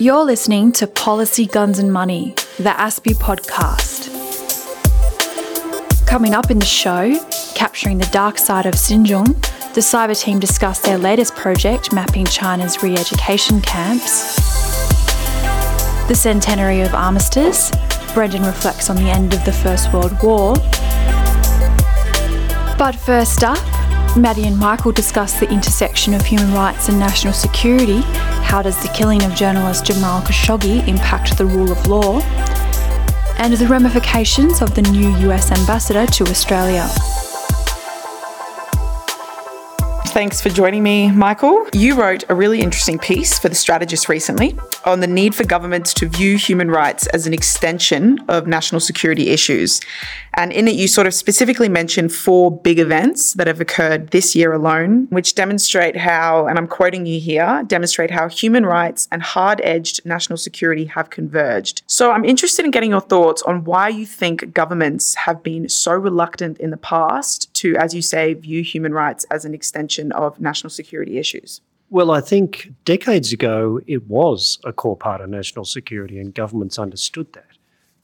You're listening to Policy, Guns and Money, the ASPI podcast. Coming up in the show, capturing the dark side of Xinjiang, the cyber team discuss their latest project mapping China's re education camps. The centenary of armistice, Brendan reflects on the end of the First World War. But first up, Maddie and Michael discuss the intersection of human rights and national security. How does the killing of journalist Jamal Khashoggi impact the rule of law? And the ramifications of the new US ambassador to Australia. Thanks for joining me, Michael. You wrote a really interesting piece for The Strategist recently on the need for governments to view human rights as an extension of national security issues. And in it, you sort of specifically mentioned four big events that have occurred this year alone, which demonstrate how, and I'm quoting you here, demonstrate how human rights and hard edged national security have converged. So I'm interested in getting your thoughts on why you think governments have been so reluctant in the past to, as you say, view human rights as an extension of national security issues. Well, I think decades ago it was a core part of national security and governments understood that.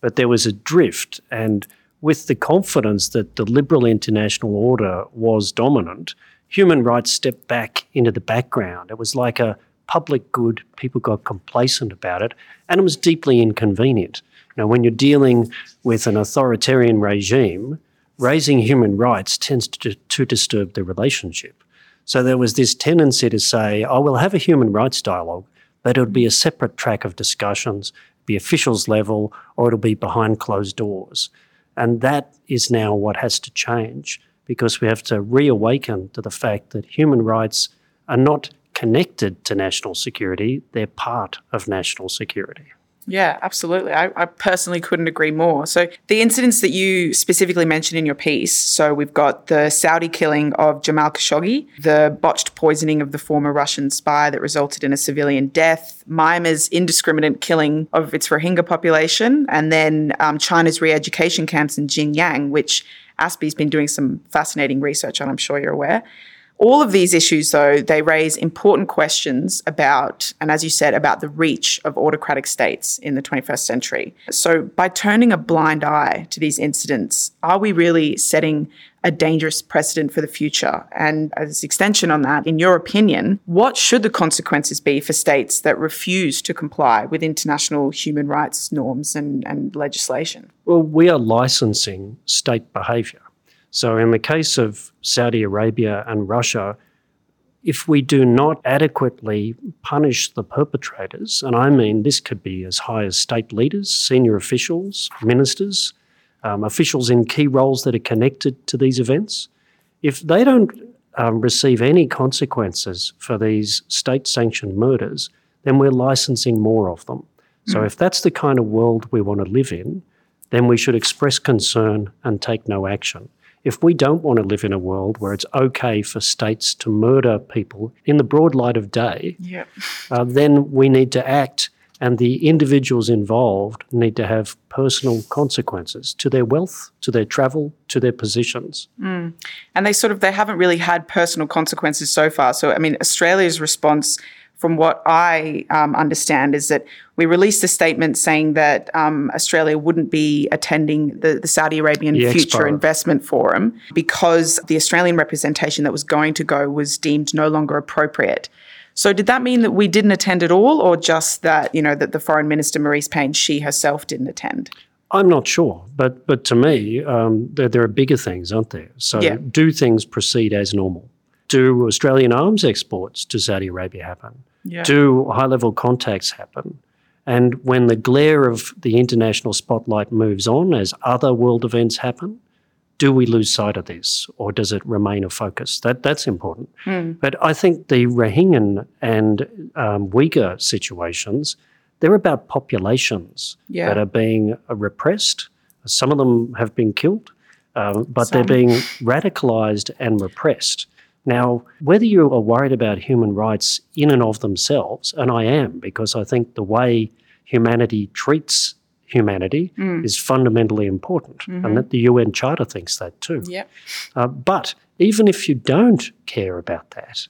But there was a drift, and with the confidence that the liberal international order was dominant, human rights stepped back into the background. It was like a public good, people got complacent about it, and it was deeply inconvenient. Now, when you're dealing with an authoritarian regime, raising human rights tends to, to disturb the relationship. So there was this tendency to say, oh, we'll have a human rights dialogue, but it'll be a separate track of discussions, be officials level, or it'll be behind closed doors. And that is now what has to change because we have to reawaken to the fact that human rights are not connected to national security, they're part of national security. Yeah, absolutely. I, I, personally couldn't agree more. So, the incidents that you specifically mentioned in your piece so, we've got the Saudi killing of Jamal Khashoggi, the botched poisoning of the former Russian spy that resulted in a civilian death, Myanmar's indiscriminate killing of its Rohingya population, and then um, China's re education camps in Xinjiang, which ASPI's been doing some fascinating research on, I'm sure you're aware. All of these issues, though, they raise important questions about, and as you said, about the reach of autocratic states in the 21st century. So, by turning a blind eye to these incidents, are we really setting a dangerous precedent for the future? And as an extension on that, in your opinion, what should the consequences be for states that refuse to comply with international human rights norms and, and legislation? Well, we are licensing state behaviour. So, in the case of Saudi Arabia and Russia, if we do not adequately punish the perpetrators, and I mean this could be as high as state leaders, senior officials, ministers, um, officials in key roles that are connected to these events, if they don't um, receive any consequences for these state sanctioned murders, then we're licensing more of them. So, mm. if that's the kind of world we want to live in, then we should express concern and take no action if we don't want to live in a world where it's okay for states to murder people in the broad light of day, yep. uh, then we need to act, and the individuals involved need to have personal consequences to their wealth, to their travel, to their positions. Mm. And they sort of they haven't really had personal consequences so far. So I mean, Australia's response from what I um, understand, is that we released a statement saying that um, Australia wouldn't be attending the, the Saudi Arabian the Future Expo. Investment Forum because the Australian representation that was going to go was deemed no longer appropriate. So did that mean that we didn't attend at all, or just that you know that the Foreign Minister Marise Payne she herself didn't attend? I'm not sure, but but to me, um, there, there, are bigger things, aren't there? So yeah. do things proceed as normal? Do Australian arms exports to Saudi Arabia happen? yeah. do high level contacts happen? And when the glare of the international spotlight moves on as other world events happen, do we lose sight of this or does it remain a focus? That, that's important. Mm. But I think the Rohingya and um, Uyghur situations, they're about populations yeah. that are being repressed. Some of them have been killed, um, but Some. they're being radicalized and repressed. Now, whether you are worried about human rights in and of themselves, and I am, because I think the way humanity treats humanity mm. is fundamentally important, mm-hmm. and that the UN Charter thinks that too. Yep. Uh, but even if you don't care about that,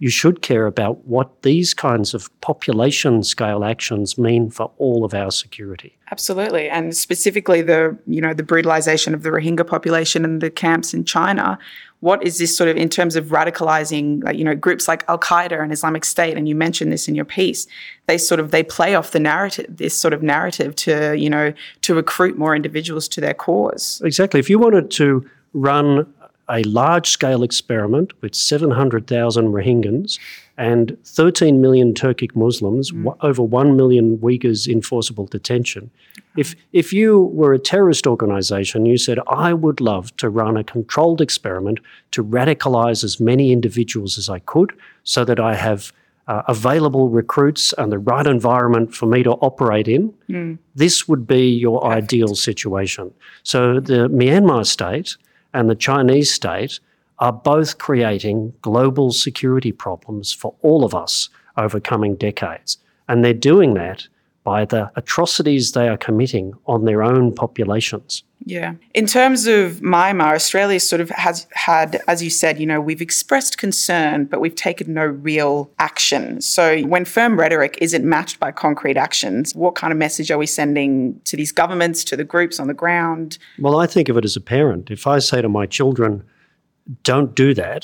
you should care about what these kinds of population scale actions mean for all of our security. Absolutely, and specifically the you know the brutalization of the Rohingya population and the camps in China. What is this sort of in terms of radicalizing, like, you know, groups like Al Qaeda and Islamic State? And you mentioned this in your piece. They sort of they play off the narrative, this sort of narrative to you know to recruit more individuals to their cause. Exactly. If you wanted to run a large scale experiment with 700,000 Rohingyans and 13 million Turkic Muslims, mm. over 1 million Uyghurs in forcible detention. If, if you were a terrorist organization, you said, I would love to run a controlled experiment to radicalize as many individuals as I could so that I have uh, available recruits and the right environment for me to operate in, mm. this would be your Perfect. ideal situation. So the Myanmar state and the Chinese state are both creating global security problems for all of us over coming decades. And they're doing that by the atrocities they are committing on their own populations. Yeah. In terms of Myanmar, Australia sort of has had, as you said, you know, we've expressed concern, but we've taken no real action. So when firm rhetoric isn't matched by concrete actions, what kind of message are we sending to these governments, to the groups on the ground? Well, I think of it as a parent. If I say to my children, don't do that,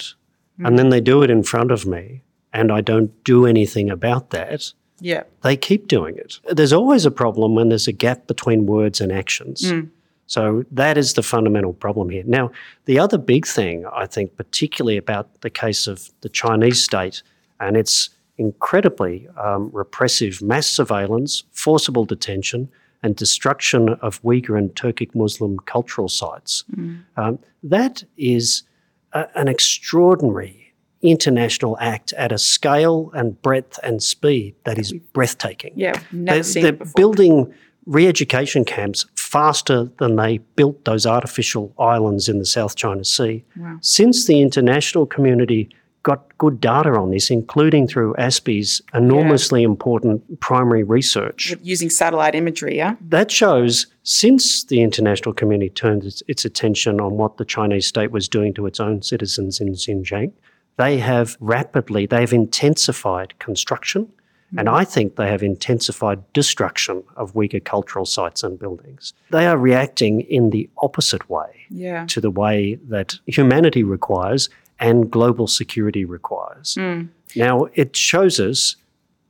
mm. and then they do it in front of me, and I don't do anything about that, yeah. They keep doing it. There's always a problem when there's a gap between words and actions. Mm. So that is the fundamental problem here. Now, the other big thing, I think, particularly about the case of the Chinese state and its incredibly um, repressive mass surveillance, forcible detention, and destruction of Uyghur and Turkic Muslim cultural sites, mm. um, that is a, an extraordinary international act at a scale and breadth and speed that is breathtaking. Yeah, never they're, they're building re-education camps faster than they built those artificial islands in the South China Sea. Wow. Since the international community got good data on this, including through ASPI's enormously yeah. important primary research. Using satellite imagery, yeah? That shows since the international community turned its, its attention on what the Chinese state was doing to its own citizens in Xinjiang, they have rapidly, they've intensified construction, mm. and I think they have intensified destruction of Uyghur cultural sites and buildings. They are reacting in the opposite way yeah. to the way that humanity requires and global security requires. Mm. Now, it shows us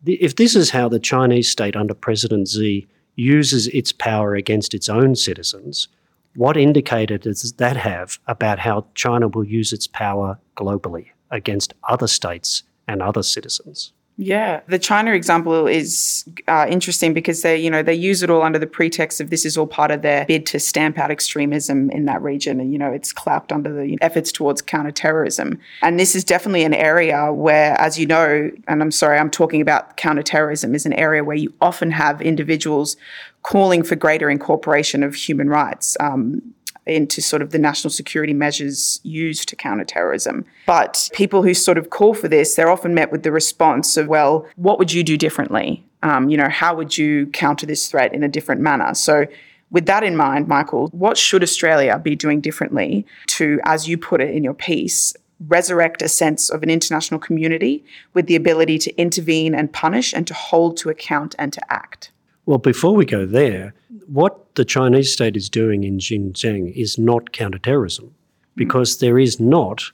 if this is how the Chinese state under President Xi uses its power against its own citizens, what indicator does that have about how China will use its power globally? Against other states and other citizens. Yeah, the China example is uh, interesting because they, you know, they use it all under the pretext of this is all part of their bid to stamp out extremism in that region, and you know, it's clapped under the efforts towards counterterrorism. And this is definitely an area where, as you know, and I'm sorry, I'm talking about counterterrorism, is an area where you often have individuals calling for greater incorporation of human rights. Um, into sort of the national security measures used to counter terrorism. But people who sort of call for this, they're often met with the response of, well, what would you do differently? Um, you know, how would you counter this threat in a different manner? So, with that in mind, Michael, what should Australia be doing differently to, as you put it in your piece, resurrect a sense of an international community with the ability to intervene and punish and to hold to account and to act? Well, before we go there, what the Chinese state is doing in Xinjiang is not counterterrorism because there is not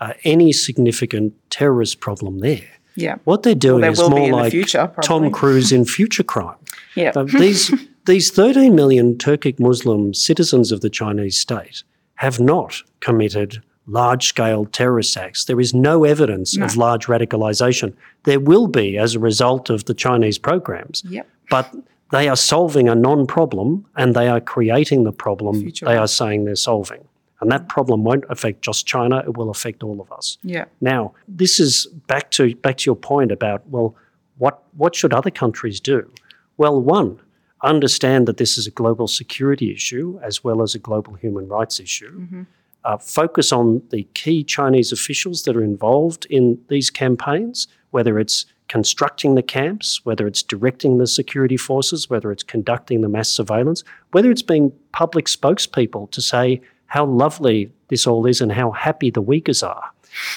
uh, any significant terrorist problem there. Yeah. What they're doing well, is more like future, Tom Cruise in Future Crime. yeah. Uh, these, these 13 million Turkic Muslim citizens of the Chinese state have not committed large scale terrorist acts. There is no evidence no. of large radicalization. There will be as a result of the Chinese programs. Yep. But they are solving a non problem and they are creating the problem Future. they are saying they're solving. And that problem won't affect just China, it will affect all of us. Yeah. Now, this is back to back to your point about, well, what what should other countries do? Well, one, understand that this is a global security issue as well as a global human rights issue. Mm-hmm. Uh, focus on the key Chinese officials that are involved in these campaigns, whether it's constructing the camps, whether it's directing the security forces, whether it's conducting the mass surveillance, whether it's being public spokespeople to say how lovely this all is and how happy the Uyghurs are.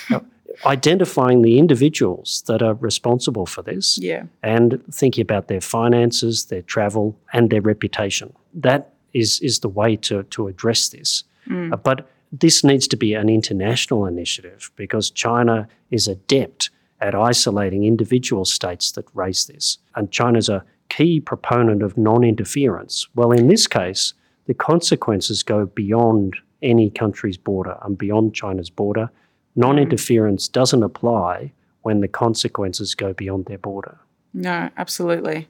now, identifying the individuals that are responsible for this Yeah. and thinking about their finances, their travel, and their reputation. That is, is the way to, to address this. Uh, but this needs to be an international initiative because China is adept at isolating individual states that raise this. And China's a key proponent of non interference. Well, in this case, the consequences go beyond any country's border and beyond China's border. Non interference doesn't apply when the consequences go beyond their border. No, absolutely.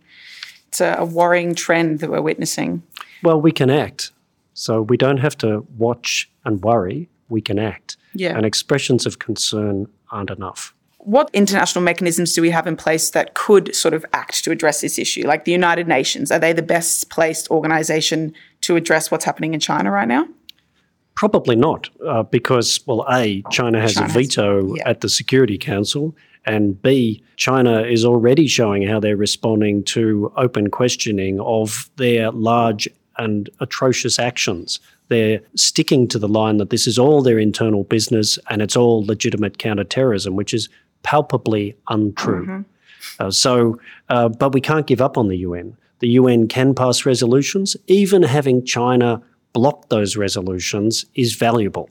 It's a, a worrying trend that we're witnessing. Well, we can act. So we don't have to watch and worry, we can act. Yeah. And expressions of concern aren't enough. What international mechanisms do we have in place that could sort of act to address this issue? Like the United Nations, are they the best placed organization to address what's happening in China right now? Probably not, uh, because, well, A, China has China a veto yeah. at the Security Council, and B, China is already showing how they're responding to open questioning of their large and atrocious actions. They're sticking to the line that this is all their internal business and it's all legitimate counterterrorism, which is palpably untrue. Uh, so, uh, but we can't give up on the UN. The UN can pass resolutions. Even having China block those resolutions is valuable.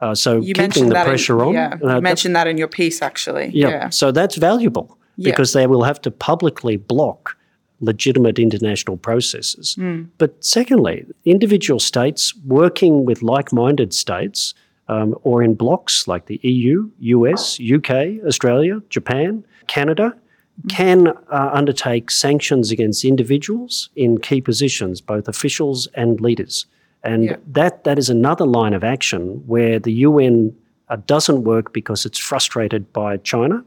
Uh, so You keeping the pressure in, on. yeah, uh, you mentioned that in your piece, actually. yeah, Yeah. So that's valuable Yeah. because they will have to publicly block legitimate international processes. Hmm. But secondly, individual states working with like minded states um, or in blocks like the EU, US, UK, Australia, Japan, Canada can uh, undertake sanctions against individuals in key positions, both officials and leaders. And Yeah. that, that is another line of action where the UN uh, doesn't work because it's frustrated by China.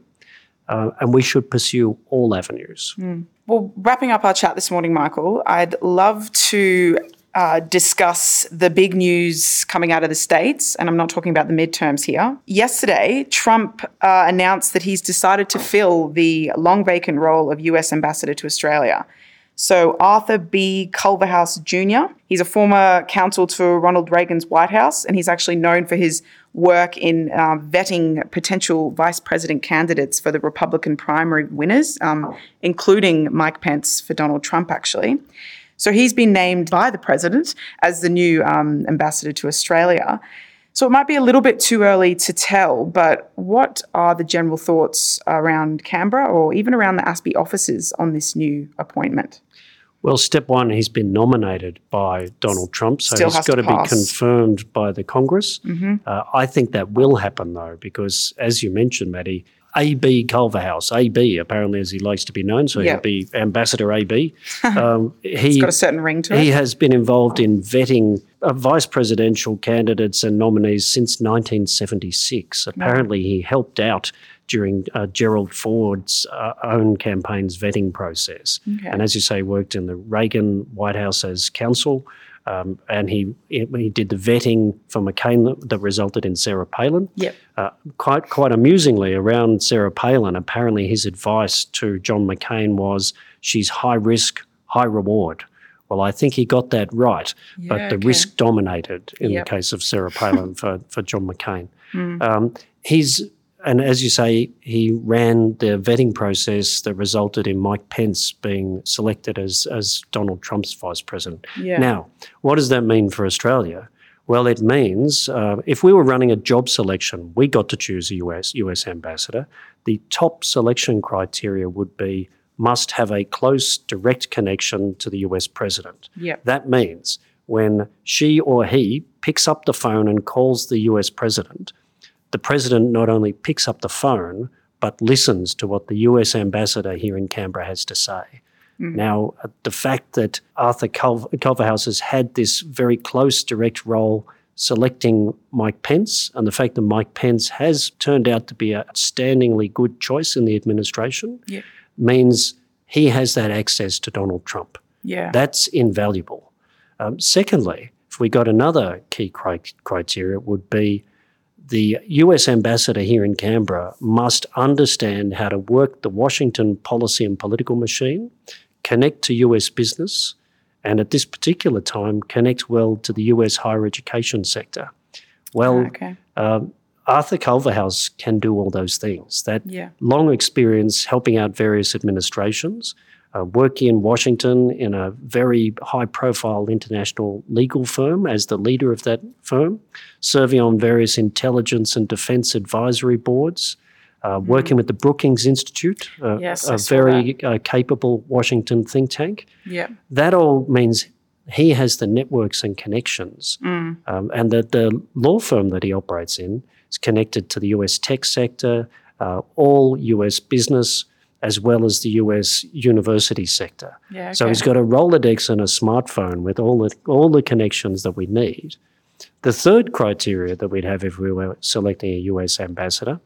Uh, and we should pursue all avenues. Well, wrapping up our chat this morning, Michael, I'd love to uh, discuss the big news coming out of the States, and I'm not talking about the midterms here. Yesterday, Trump uh, announced that he's decided to fill the long vacant role of US ambassador to Australia. So, Arthur B. Culverhouse Jr., he's a former counsel to Ronald Reagan's White House, and he's actually known for his work in uh, vetting potential vice president candidates for the Republican primary winners, um, including Mike Pence for Donald Trump, actually. So, he's been named by the president as the new um, ambassador to Australia. So, it might be a little bit too early to tell, but what are the general thoughts around Canberra or even around the ASPI offices on this new appointment? Well, step one, he's been nominated by Donald Trump, so Still he's got to to be confirmed by the Congress. Uh, I think that will happen, though, because as you mentioned, Maddie, AB Culverhouse, AB, apparently as he likes to be known, so Yeah. he'll be Ambassador AB. Um, he, has Got a certain ring to he it. has been involved in vetting uh, vice presidential candidates and nominees since 1976. Apparently, he helped out during uh, Gerald Ford's uh, own campaign's vetting process. Okay. And as you say, worked in the Reagan White House as counsel. Um, and he, he did the vetting for McCain that, that resulted in Sarah Palin. Yep. Uh, quite quite amusingly, around Sarah Palin, apparently his advice to John McCain was she's high risk, high reward. Well, I think he got that right, but the okay. risk dominated in Yep. the case of Sarah Palin for, for John McCain. Um, he's and as you say, he ran the vetting process that resulted in Mike Pence being selected as as Donald Trump's vice president. Yeah. Now, what does that mean for Australia? Well, it means uh, if we were running a job selection, we got to choose a US US ambassador. The top selection criteria would be must have a close direct connection to the US president. Yep. That means when she or he picks up the phone and calls the US president, the president not only picks up the phone, but listens to what the US ambassador here in Canberra has to say. Now, uh, the fact that Arthur Culver- Culverhouse has had this very close direct role selecting Mike Pence, and the fact that Mike Pence has turned out to be a outstandingly good choice in the administration, Yep. means he has that access to Donald Trump. Yeah. That's invaluable. Um, secondly, if we got another key cri- criteria, it would be the US ambassador here in Canberra must understand how to work the Washington policy and political machine, connect to US business, and at this particular time, connect well to the US higher education sector. Well, okay. um, Arthur Culverhouse can do all those things. That Yeah. long experience helping out various administrations, uh, working in Washington in a very high profile international legal firm as the leader of that firm, serving on various intelligence and defense advisory boards, uh, working with the Brookings Institute, uh, Yes, a very uh, capable Washington think tank. Yeah. That all means he has the networks and connections, Mm. um, and that the law firm that he operates in is connected to the US tech sector, uh, all US business, as well as the US university sector. Yeah. So he's got a Rolodex and a smartphone with all the all the connections that we need. The third criteria that we'd have if we were selecting a US ambassador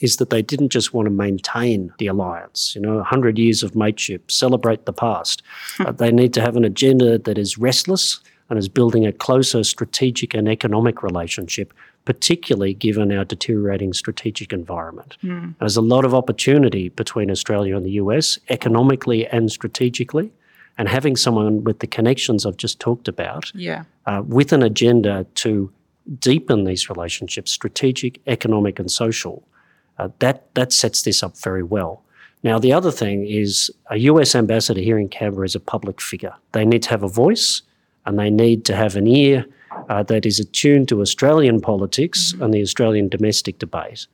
is that they didn't just want to maintain the alliance, you know, 100 years of mateship, celebrate the past. Uh, they need to have an agenda that is restless and is building a closer strategic and economic relationship, particularly given our deteriorating strategic environment. There's a lot of opportunity between Australia and the US, economically and strategically. And having someone with the connections I've just talked about yeah. uh, with an agenda to deepen these relationships, strategic, economic, and social, uh, that that sets this up very well. Now, the other thing is a US ambassador here in Canberra is a public figure. They need to have a voice and they need to have an ear uh, that is attuned to Australian politics and the Australian domestic debate.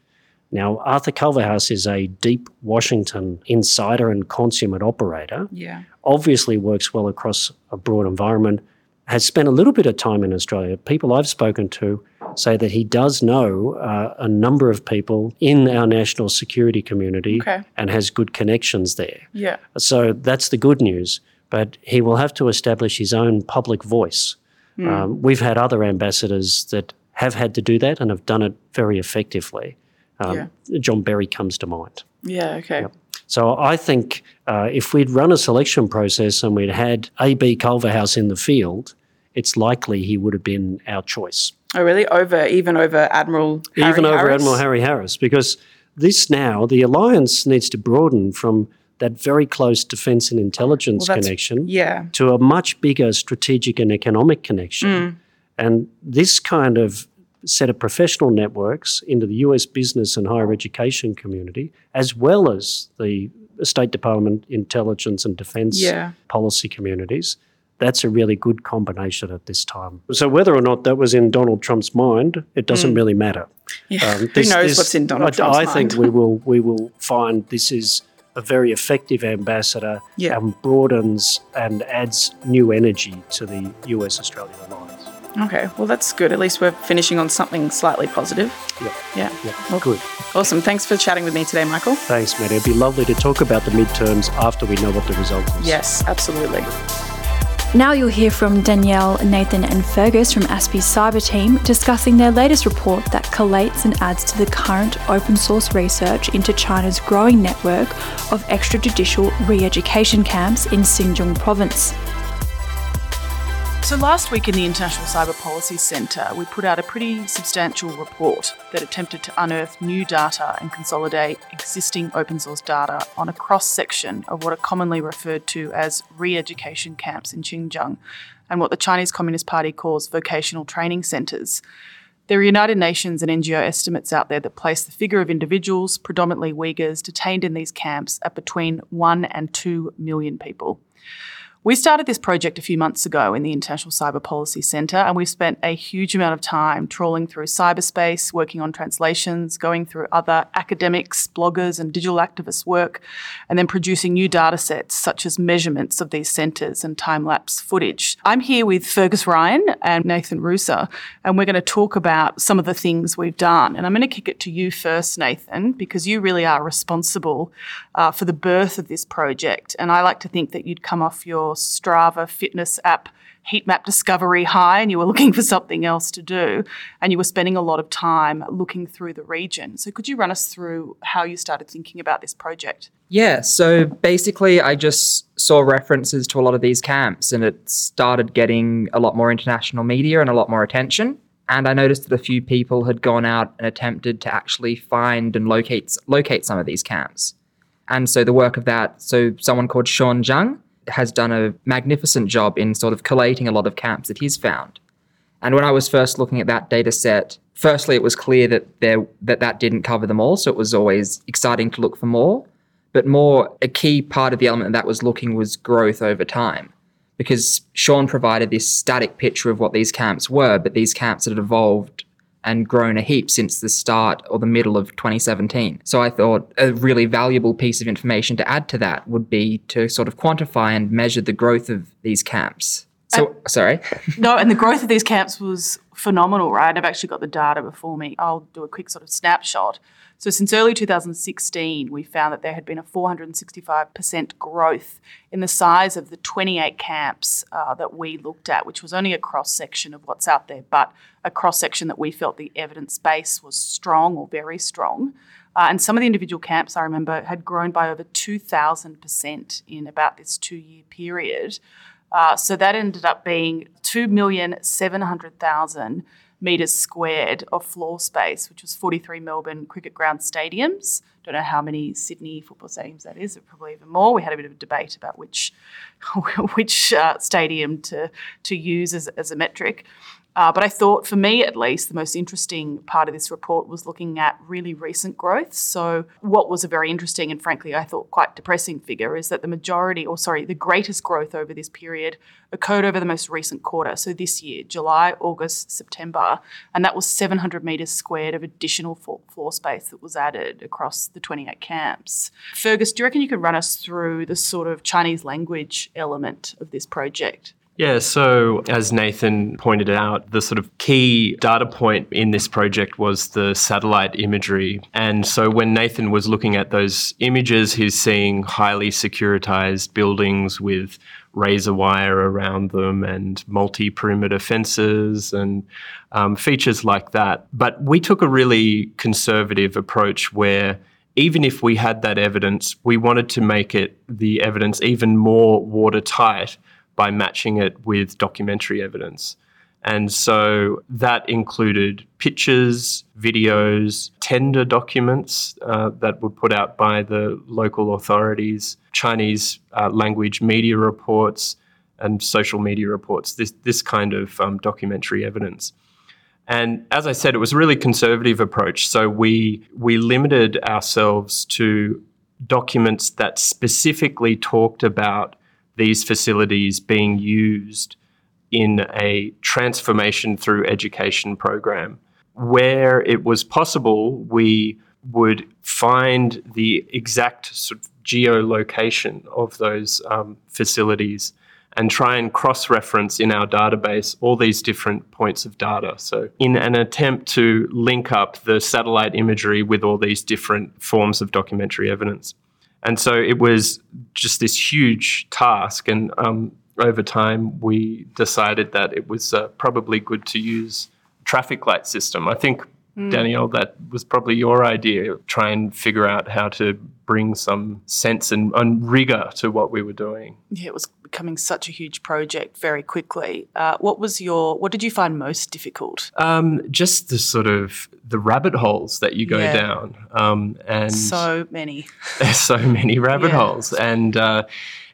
Now, Arthur Culverhouse is a deep Washington insider and consummate operator Yeah. obviously works well across a broad environment, has spent a little bit of time in Australia. People I've spoken to say that he does know uh, a number of people in our national security community Okay. and has good connections there. Yeah. So that's the good news. But he will have to establish his own public voice. Um, we've had other ambassadors that have had to do that and have done it very effectively. Um, John Berry comes to mind. Yeah. Okay. So I think uh, if we'd run a selection process and we'd had A.B. Culverhouse in the field, it's likely he would have been our choice, Oh, really? Over even over Admiral Harry even over Harris? Admiral Harry Harris, because this now the alliance needs to broaden from that very close defence and intelligence Well, connection Yeah. to a much bigger strategic and economic connection. Mm. And this kind of set of professional networks into the US business and higher education community, as well as the State Department intelligence and defense Yeah. policy communities, that's a really good combination at this time. So whether or not that was in Donald Trump's mind, it doesn't really matter. Yeah. Um, Who knows this- what's in Donald I, Trump's I mind? I think we will we will find this is a very effective ambassador Yeah. and broadens and adds new energy to the US Australia alliance. Okay. Well, that's good. At least we're finishing on something slightly positive. Yep. Yeah. Yeah, Well, good. Awesome. Thanks for chatting with me today, Michael. Thanks, Matt. It'd be lovely to talk about the midterms after we know what the result is. Yes, absolutely. Now you'll hear from Danielle, Nathan, and Fergus from ASPI's cyber team discussing their latest report that collates and adds to the current open source research into China's growing network of extrajudicial re education camps in Xinjiang province. So, last week in the International Cyber Policy Centre, we put out a pretty substantial report that attempted to unearth new data and consolidate existing open source data on a cross section of what are commonly referred to as re education camps in Xinjiang and what the Chinese Communist Party calls vocational training centres. There are United Nations and NGO estimates out there that place the figure of individuals, predominantly Uyghurs, detained in these camps at between 1 and 2 million people. We started this project a few months ago in the International Cyber Policy Centre, and we've spent a huge amount of time trawling through cyberspace, working on translations, going through other academics, bloggers, and digital activists' work, and then producing new data sets such as measurements of these centres and time lapse footage. I'm here with Fergus Ryan and Nathan Ruser, and we're going to talk about some of the things we've done. And I'm going to kick it to you first, Nathan, because you really are responsible uh, for the birth of this project. And I like to think that you'd come off your Strava fitness app heat map discovery high and you were looking for something else to do and you were spending a lot of time looking through the region. So could you run us through how you started thinking about this project? Yeah, so basically, I just saw references to a lot of these camps and it started getting a lot more international media and a lot more attention. And I noticed that a few people had gone out and attempted to actually find and locate, locate some of these camps. And so the work of that, so someone called Shawn Zhang has done a magnificent job in sort of collating a lot of camps that he's found. And when I was first looking at that data set, firstly, it was clear that there that that didn't cover them all, so it was always exciting to look for more. But more, a key part of the element that was looking was growth over time, because Shawn provided this static picture of what these camps were, but these camps had evolved and grown a heap since the start or the middle of 2017. So I thought a really valuable piece of information to add to that would be to sort of quantify and measure the growth of these camps. So, uh, sorry. No, and the growth of these camps was phenomenal, right? I've actually got the data before me. I'll do a quick sort of snapshot. So, since early 2016, we found that there had been a 465% growth in the size of the 28 camps uh, that we looked at, which was only a cross section of what's out there, but a cross section that we felt the evidence base was strong or very strong. Uh, and some of the individual camps, I remember, had grown by over 2,000% in about this two year period. Uh, so that ended up being 2,700,000 metres squared of floor space, which was 43 Melbourne cricket ground stadiums. Don't know how many Sydney football stadiums that is, probably even more. We had a bit of a debate about which which uh, stadium to to use as, as a metric. Uh, but I thought, for me at least, the most interesting part of this report was looking at really recent growth. So, what was a very interesting and frankly, I thought quite depressing figure is that the majority, or sorry, the greatest growth over this period occurred over the most recent quarter. So, this year, July, August, September, and that was 700 metres squared of additional floor space that was added across the 28 camps. Fergus, do you reckon you could run us through the sort of Chinese language element of this project? Yeah, so as Nathan pointed out, the sort of key data point in this project was the satellite imagery. And so when Nathan was looking at those images, he's seeing highly securitized buildings with razor wire around them and multi perimeter fences and um, features like that. But we took a really conservative approach where even if we had that evidence, we wanted to make it the evidence even more watertight by matching it with documentary evidence. And so that included pictures, videos, tender documents uh, that were put out by the local authorities, Chinese uh, language media reports, and social media reports, this, this kind of um, documentary evidence. And as I said, it was a really conservative approach. So we, we limited ourselves to documents that specifically talked about these facilities being used in a transformation through education program. Where it was possible, we would find the exact sort of geolocation of those um, facilities and try and cross reference in our database all these different points of data. So, in an attempt to link up the satellite imagery with all these different forms of documentary evidence. And so it was just this huge task. And um, over time, we decided that it was uh, probably good to use traffic light system. I think, mm. Danielle, that was probably your idea. Try and figure out how to bring some sense and, and rigor to what we were doing. Yeah, it was becoming such a huge project very quickly. Uh, what was your? What did you find most difficult? Um, just the sort of the rabbit holes that you go yeah. down, um, and so many. There's so many rabbit yeah. holes, and uh,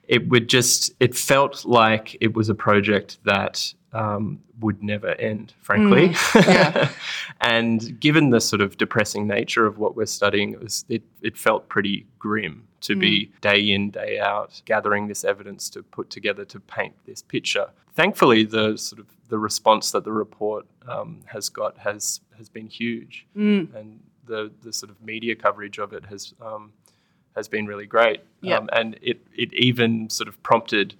it would just. It felt like it was a project that um, would never end, frankly. Mm, yeah. and given the sort of depressing nature of what we're studying, it, was, it, it felt pretty grim to mm. be day in, day out, gathering this evidence to put together to paint this picture. Thankfully, the sort of the response that the report um, has got has has been huge, mm. and the the sort of media coverage of it has um, has been really great. Yep. Um, and it it even sort of prompted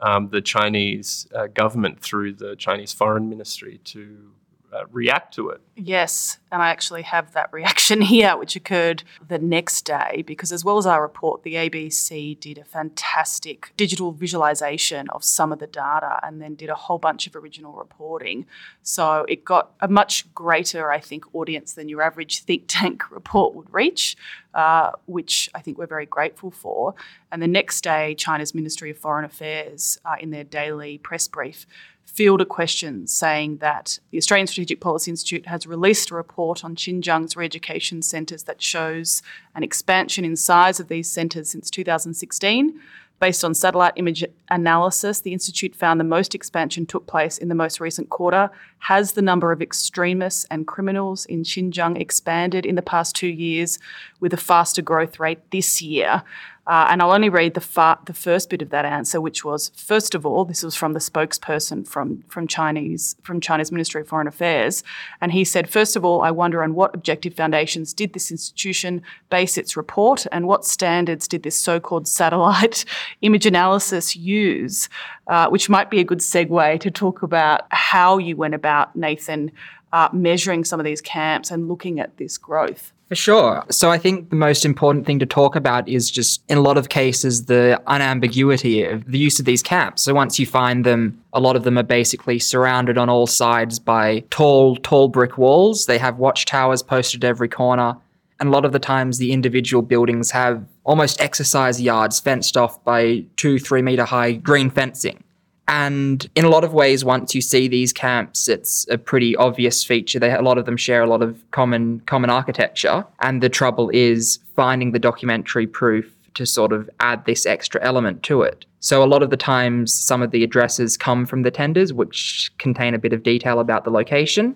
um, the Chinese uh, government through the Chinese Foreign Ministry to uh, react to it. Yes, and I actually have that reaction here, which occurred the next day, because as well as our report, the ABC did a fantastic digital visualization of some of the data and then did a whole bunch of original reporting. So it got a much greater, I think, audience than your average think tank report would reach, uh, which I think we're very grateful for. And the next day, China's Ministry of Foreign Affairs, uh, in their daily press brief, field of questions saying that the Australian Strategic Policy Institute has released a report on Xinjiang's re-education centres that shows an expansion in size of these centres since 2016 Based on satellite image analysis, the Institute found the most expansion took place in the most recent quarter. Has the number of extremists and criminals in Xinjiang expanded in the past two years with a faster growth rate this year? Uh, and I'll only read the, far, the first bit of that answer, which was first of all, this was from the spokesperson from, from Chinese from China's Ministry of Foreign Affairs, and he said, first of all, I wonder on what objective foundations did this institution base its report, and what standards did this so-called satellite image analysis use, uh, which might be a good segue to talk about how you went about Nathan uh, measuring some of these camps and looking at this growth. For sure. So I think the most important thing to talk about is just, in a lot of cases, the unambiguity of the use of these camps. So once you find them, a lot of them are basically surrounded on all sides by tall, tall brick walls. They have watchtowers posted every corner. And a lot of the times, the individual buildings have almost exercise yards fenced off by two, three meter high green fencing. And in a lot of ways, once you see these camps, it's a pretty obvious feature. They, a lot of them share a lot of common common architecture. And the trouble is finding the documentary proof to sort of add this extra element to it. So a lot of the times, some of the addresses come from the tenders, which contain a bit of detail about the location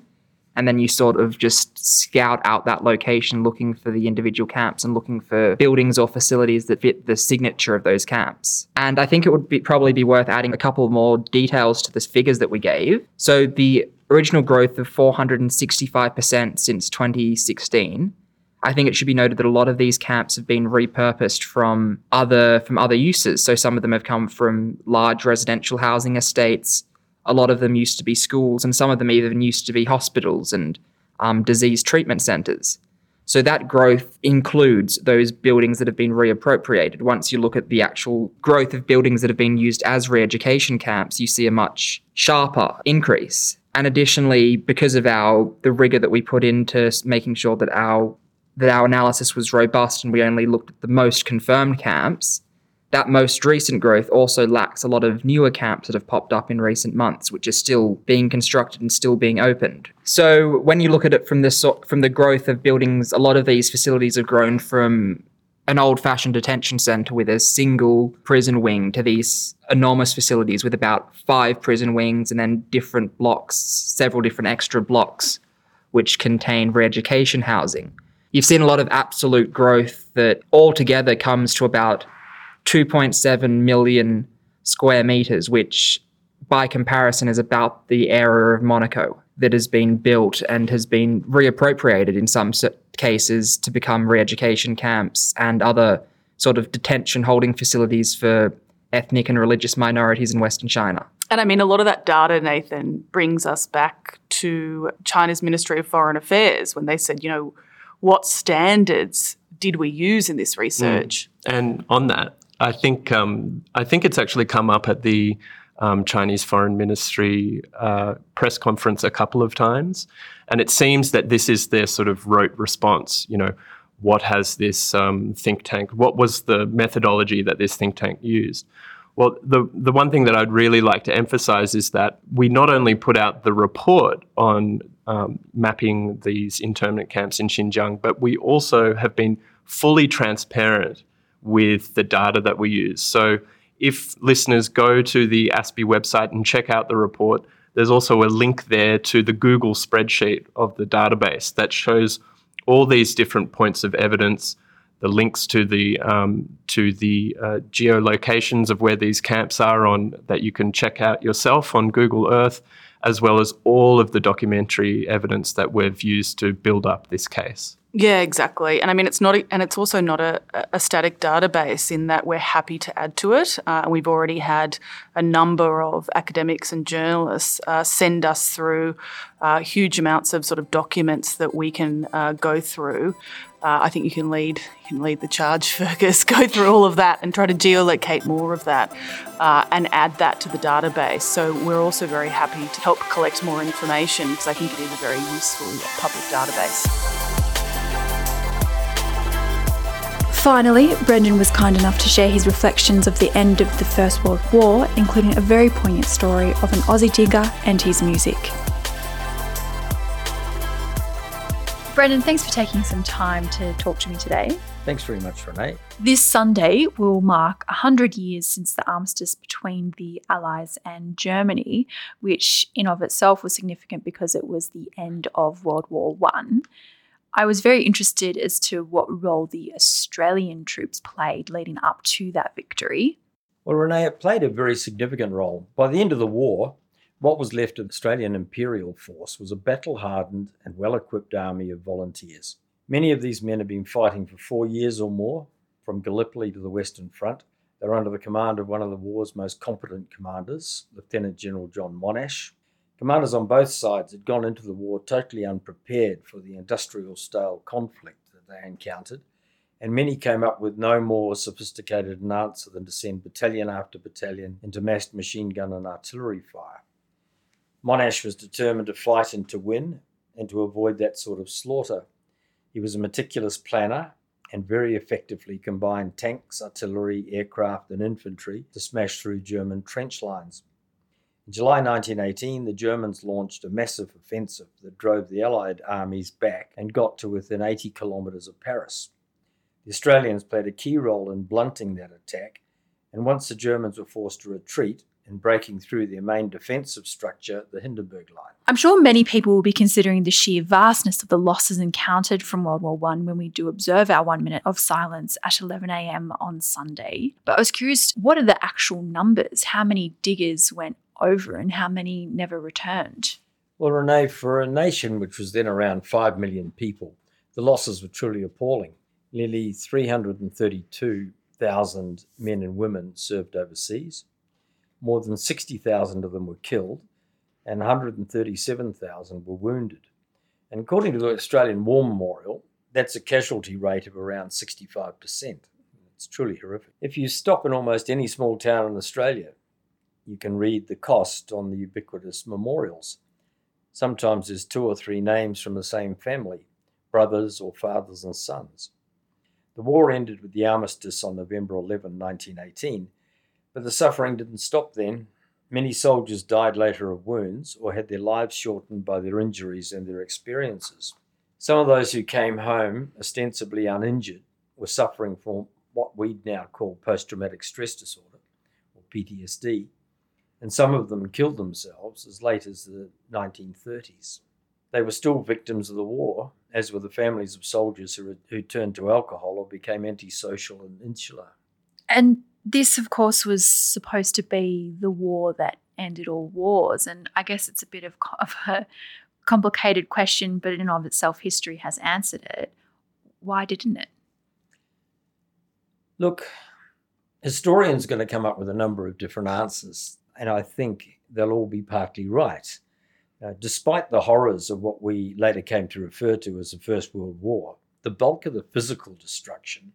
and then you sort of just scout out that location looking for the individual camps and looking for buildings or facilities that fit the signature of those camps. And I think it would be, probably be worth adding a couple more details to the figures that we gave. So the original growth of 465% since 2016 I think it should be noted that a lot of these camps have been repurposed from other from other uses. So some of them have come from large residential housing estates, a lot of them used to be schools, and some of them even used to be hospitals and um, disease treatment centres. So that growth includes those buildings that have been reappropriated. Once you look at the actual growth of buildings that have been used as re-education camps, you see a much sharper increase. And additionally, because of our the rigor that we put into making sure that our that our analysis was robust and we only looked at the most confirmed camps, that most recent growth also lacks a lot of newer camps that have popped up in recent months, which are still being constructed and still being opened. So when you look at it from the from the growth of buildings, a lot of these facilities have grown from an old-fashioned detention center with a single prison wing to these enormous facilities with about five prison wings and then different blocks, several different extra blocks, which contain re-education housing. You've seen a lot of absolute growth that altogether comes to about 2.7 million square meters, which by comparison is about the area of Monaco that has been built and has been reappropriated in some cases to become re education camps and other sort of detention holding facilities for ethnic and religious minorities in Western China. And I mean, a lot of that data, Nathan, brings us back to China's Ministry of Foreign Affairs when they said, you know, what standards did we use in this research? Mm. And on that, I think um, I think it's actually come up at the um, Chinese Foreign Ministry uh, press conference a couple of times, and it seems that this is their sort of rote response. You know, what has this um, think tank? What was the methodology that this think tank used? Well, the the one thing that I'd really like to emphasize is that we not only put out the report on um, mapping these internment camps in Xinjiang, but we also have been fully transparent with the data that we use. So if listeners go to the ASPI website and check out the report, there's also a link there to the Google spreadsheet of the database that shows all these different points of evidence, the links to the um, to the uh, geolocations of where these camps are on that you can check out yourself on Google Earth, as well as all of the documentary evidence that we've used to build up this case. Yeah, exactly. And I mean, it's not, a, and it's also not a, a, static database in that we're happy to add to it. Uh, we've already had a number of academics and journalists uh, send us through uh, huge amounts of sort of documents that we can uh, go through. Uh, I think you can lead, you can lead the charge, Fergus. Go through all of that and try to geolocate more of that, uh, and add that to the database. So we're also very happy to help collect more information because I think it is a very useful public database. Finally, Brendan was kind enough to share his reflections of the end of the First World War, including a very poignant story of an Aussie digger and his music. Brendan, thanks for taking some time to talk to me today. Thanks very much, Renee. This Sunday will mark 100 years since the armistice between the Allies and Germany, which in of itself was significant because it was the end of World War One. I. Was very interested as to what role the Australian troops played leading up to that victory. Well, Renee, it played a very significant role. By the end of the war, what was left of the Australian Imperial Force was a battle hardened and well equipped army of volunteers. Many of these men had been fighting for four years or more, from Gallipoli to the Western Front. They were under the command of one of the war's most competent commanders, Lieutenant General John Monash. Commanders on both sides had gone into the war totally unprepared for the industrial style conflict that they encountered, and many came up with no more sophisticated an answer than to send battalion after battalion into massed machine gun and artillery fire. Monash was determined to fight and to win and to avoid that sort of slaughter. He was a meticulous planner and very effectively combined tanks, artillery, aircraft, and infantry to smash through German trench lines. In July 1918, the Germans launched a massive offensive that drove the Allied armies back and got to within 80 kilometres of Paris. The Australians played a key role in blunting that attack, and once the Germans were forced to retreat, and breaking through their main defensive structure, the Hindenburg Line. I'm sure many people will be considering the sheer vastness of the losses encountered from World War One when we do observe our one minute of silence at 11am on Sunday. But I was curious, what are the actual numbers? How many diggers went over and how many never returned? Well, Renee, for a nation which was then around 5 million people, the losses were truly appalling. Nearly 332,000 men and women served overseas. More than 60,000 of them were killed, and 137,000 were wounded. And according to the Australian War Memorial, that's a casualty rate of around 65%. It's truly horrific. If you stop in almost any small town in Australia, you can read the cost on the ubiquitous memorials. Sometimes there's two or three names from the same family, brothers or fathers and sons. The war ended with the armistice on November 11, 1918, but the suffering didn't stop then. Many soldiers died later of wounds or had their lives shortened by their injuries and their experiences. Some of those who came home ostensibly uninjured were suffering from what we'd now call post traumatic stress disorder, or PTSD, and some of them killed themselves as late as the 1930s. They were still victims of the war, as were the families of soldiers who, who turned to alcohol or became antisocial and insular. And this, of course, was supposed to be the war that ended all wars. And I guess it's a bit of, of a complicated question, but in and of itself, history has answered it. Why didn't it? Look, historians are going to come up with a number of different answers, and I think they'll all be partly right. Uh, despite the horrors of what we later came to refer to as the First World War, the bulk of the physical destruction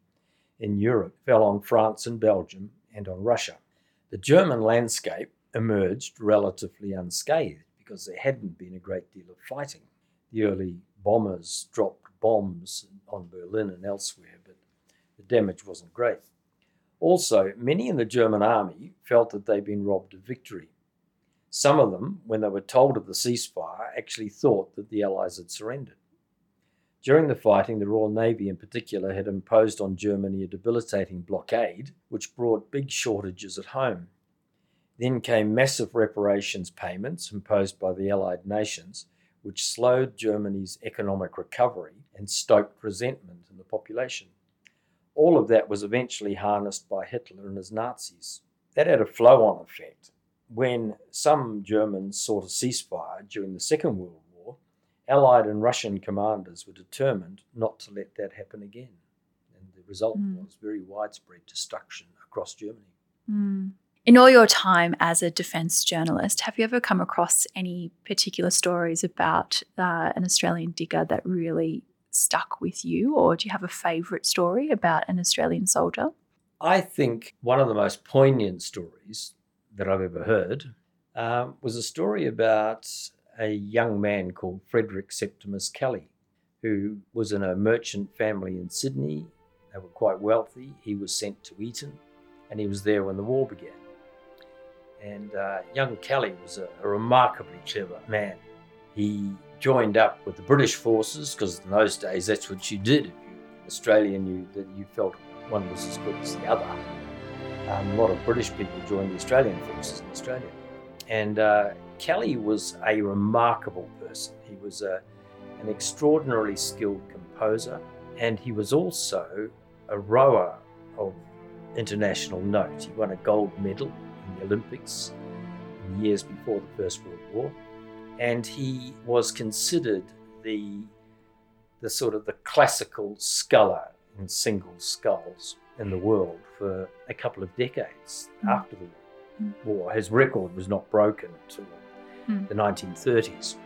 in Europe fell on France and Belgium and on Russia. The German landscape emerged relatively unscathed because there hadn't been a great deal of fighting. The early bombers dropped bombs on Berlin and elsewhere, but the damage wasn't great. Also, many in the German army felt that they'd been robbed of victory. Some of them, when they were told of the ceasefire, actually thought that the Allies had surrendered. During the fighting, the Royal Navy in particular had imposed on Germany a debilitating blockade, which brought big shortages at home. Then came massive reparations payments imposed by the Allied nations, which slowed Germany's economic recovery and stoked resentment in the population. All of that was eventually harnessed by Hitler and his Nazis. That had a flow on effect. When some Germans sought a ceasefire during the Second World War, Allied and Russian commanders were determined not to let that happen again. And the result mm. was very widespread destruction across Germany. Mm. In all your time as a defence journalist, have you ever come across any particular stories about uh, an Australian digger that really stuck with you, or do you have a favourite story about an Australian soldier? I think one of the most poignant stories that I've ever heard um, was a story about a young man called Frederick Septimus Kelly, who was in a merchant family in Sydney. They were quite wealthy. He was sent to Eton, and he was there when the war began. And uh, young Kelly was a, a remarkably clever man. He joined up with the British forces because in those days that's what you did. If you Australian, you that you felt one was as good as the other. Um, a lot of British people joined the Australian forces in Australia, and uh, Kelly was a remarkable person. He was a, an extraordinarily skilled composer, and he was also a rower of international note. He won a gold medal in the Olympics in the years before the First World War, and he was considered the the sort of the classical sculler in single sculls in the world for a couple of decades Mm. after the war. His record was not broken until Mm. the 1930s.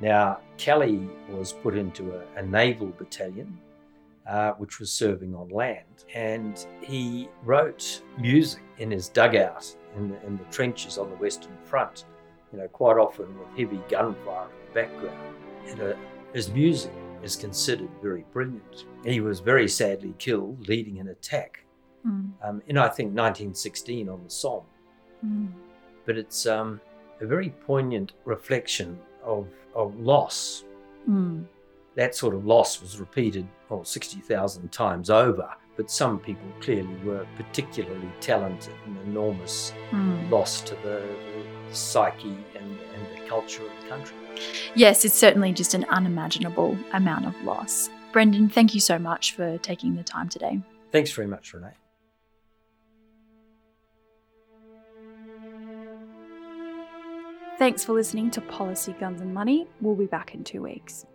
Now, Kelly was put into a, a naval battalion, uh, which was serving on land, and he wrote music in his dugout in the, in the trenches on the Western Front, you know, quite often with heavy gunfire in the background. And uh, his music is considered very brilliant. He was very sadly killed leading an attack Mm. um, in, I think, 1916 on the Somme Mm. but it's um, a very poignant reflection of, of loss. Mm. That sort of loss was repeated well, 60,000 times over, but some people clearly were particularly talented, an enormous Mm. loss to the, the psyche and, and the culture of the country. Yes, it's certainly just an unimaginable amount of loss. Brendan, thank you so much for taking the time today. Thanks very much, Renee. Thanks for listening to Policy, Guns and Money. We'll be back in two weeks.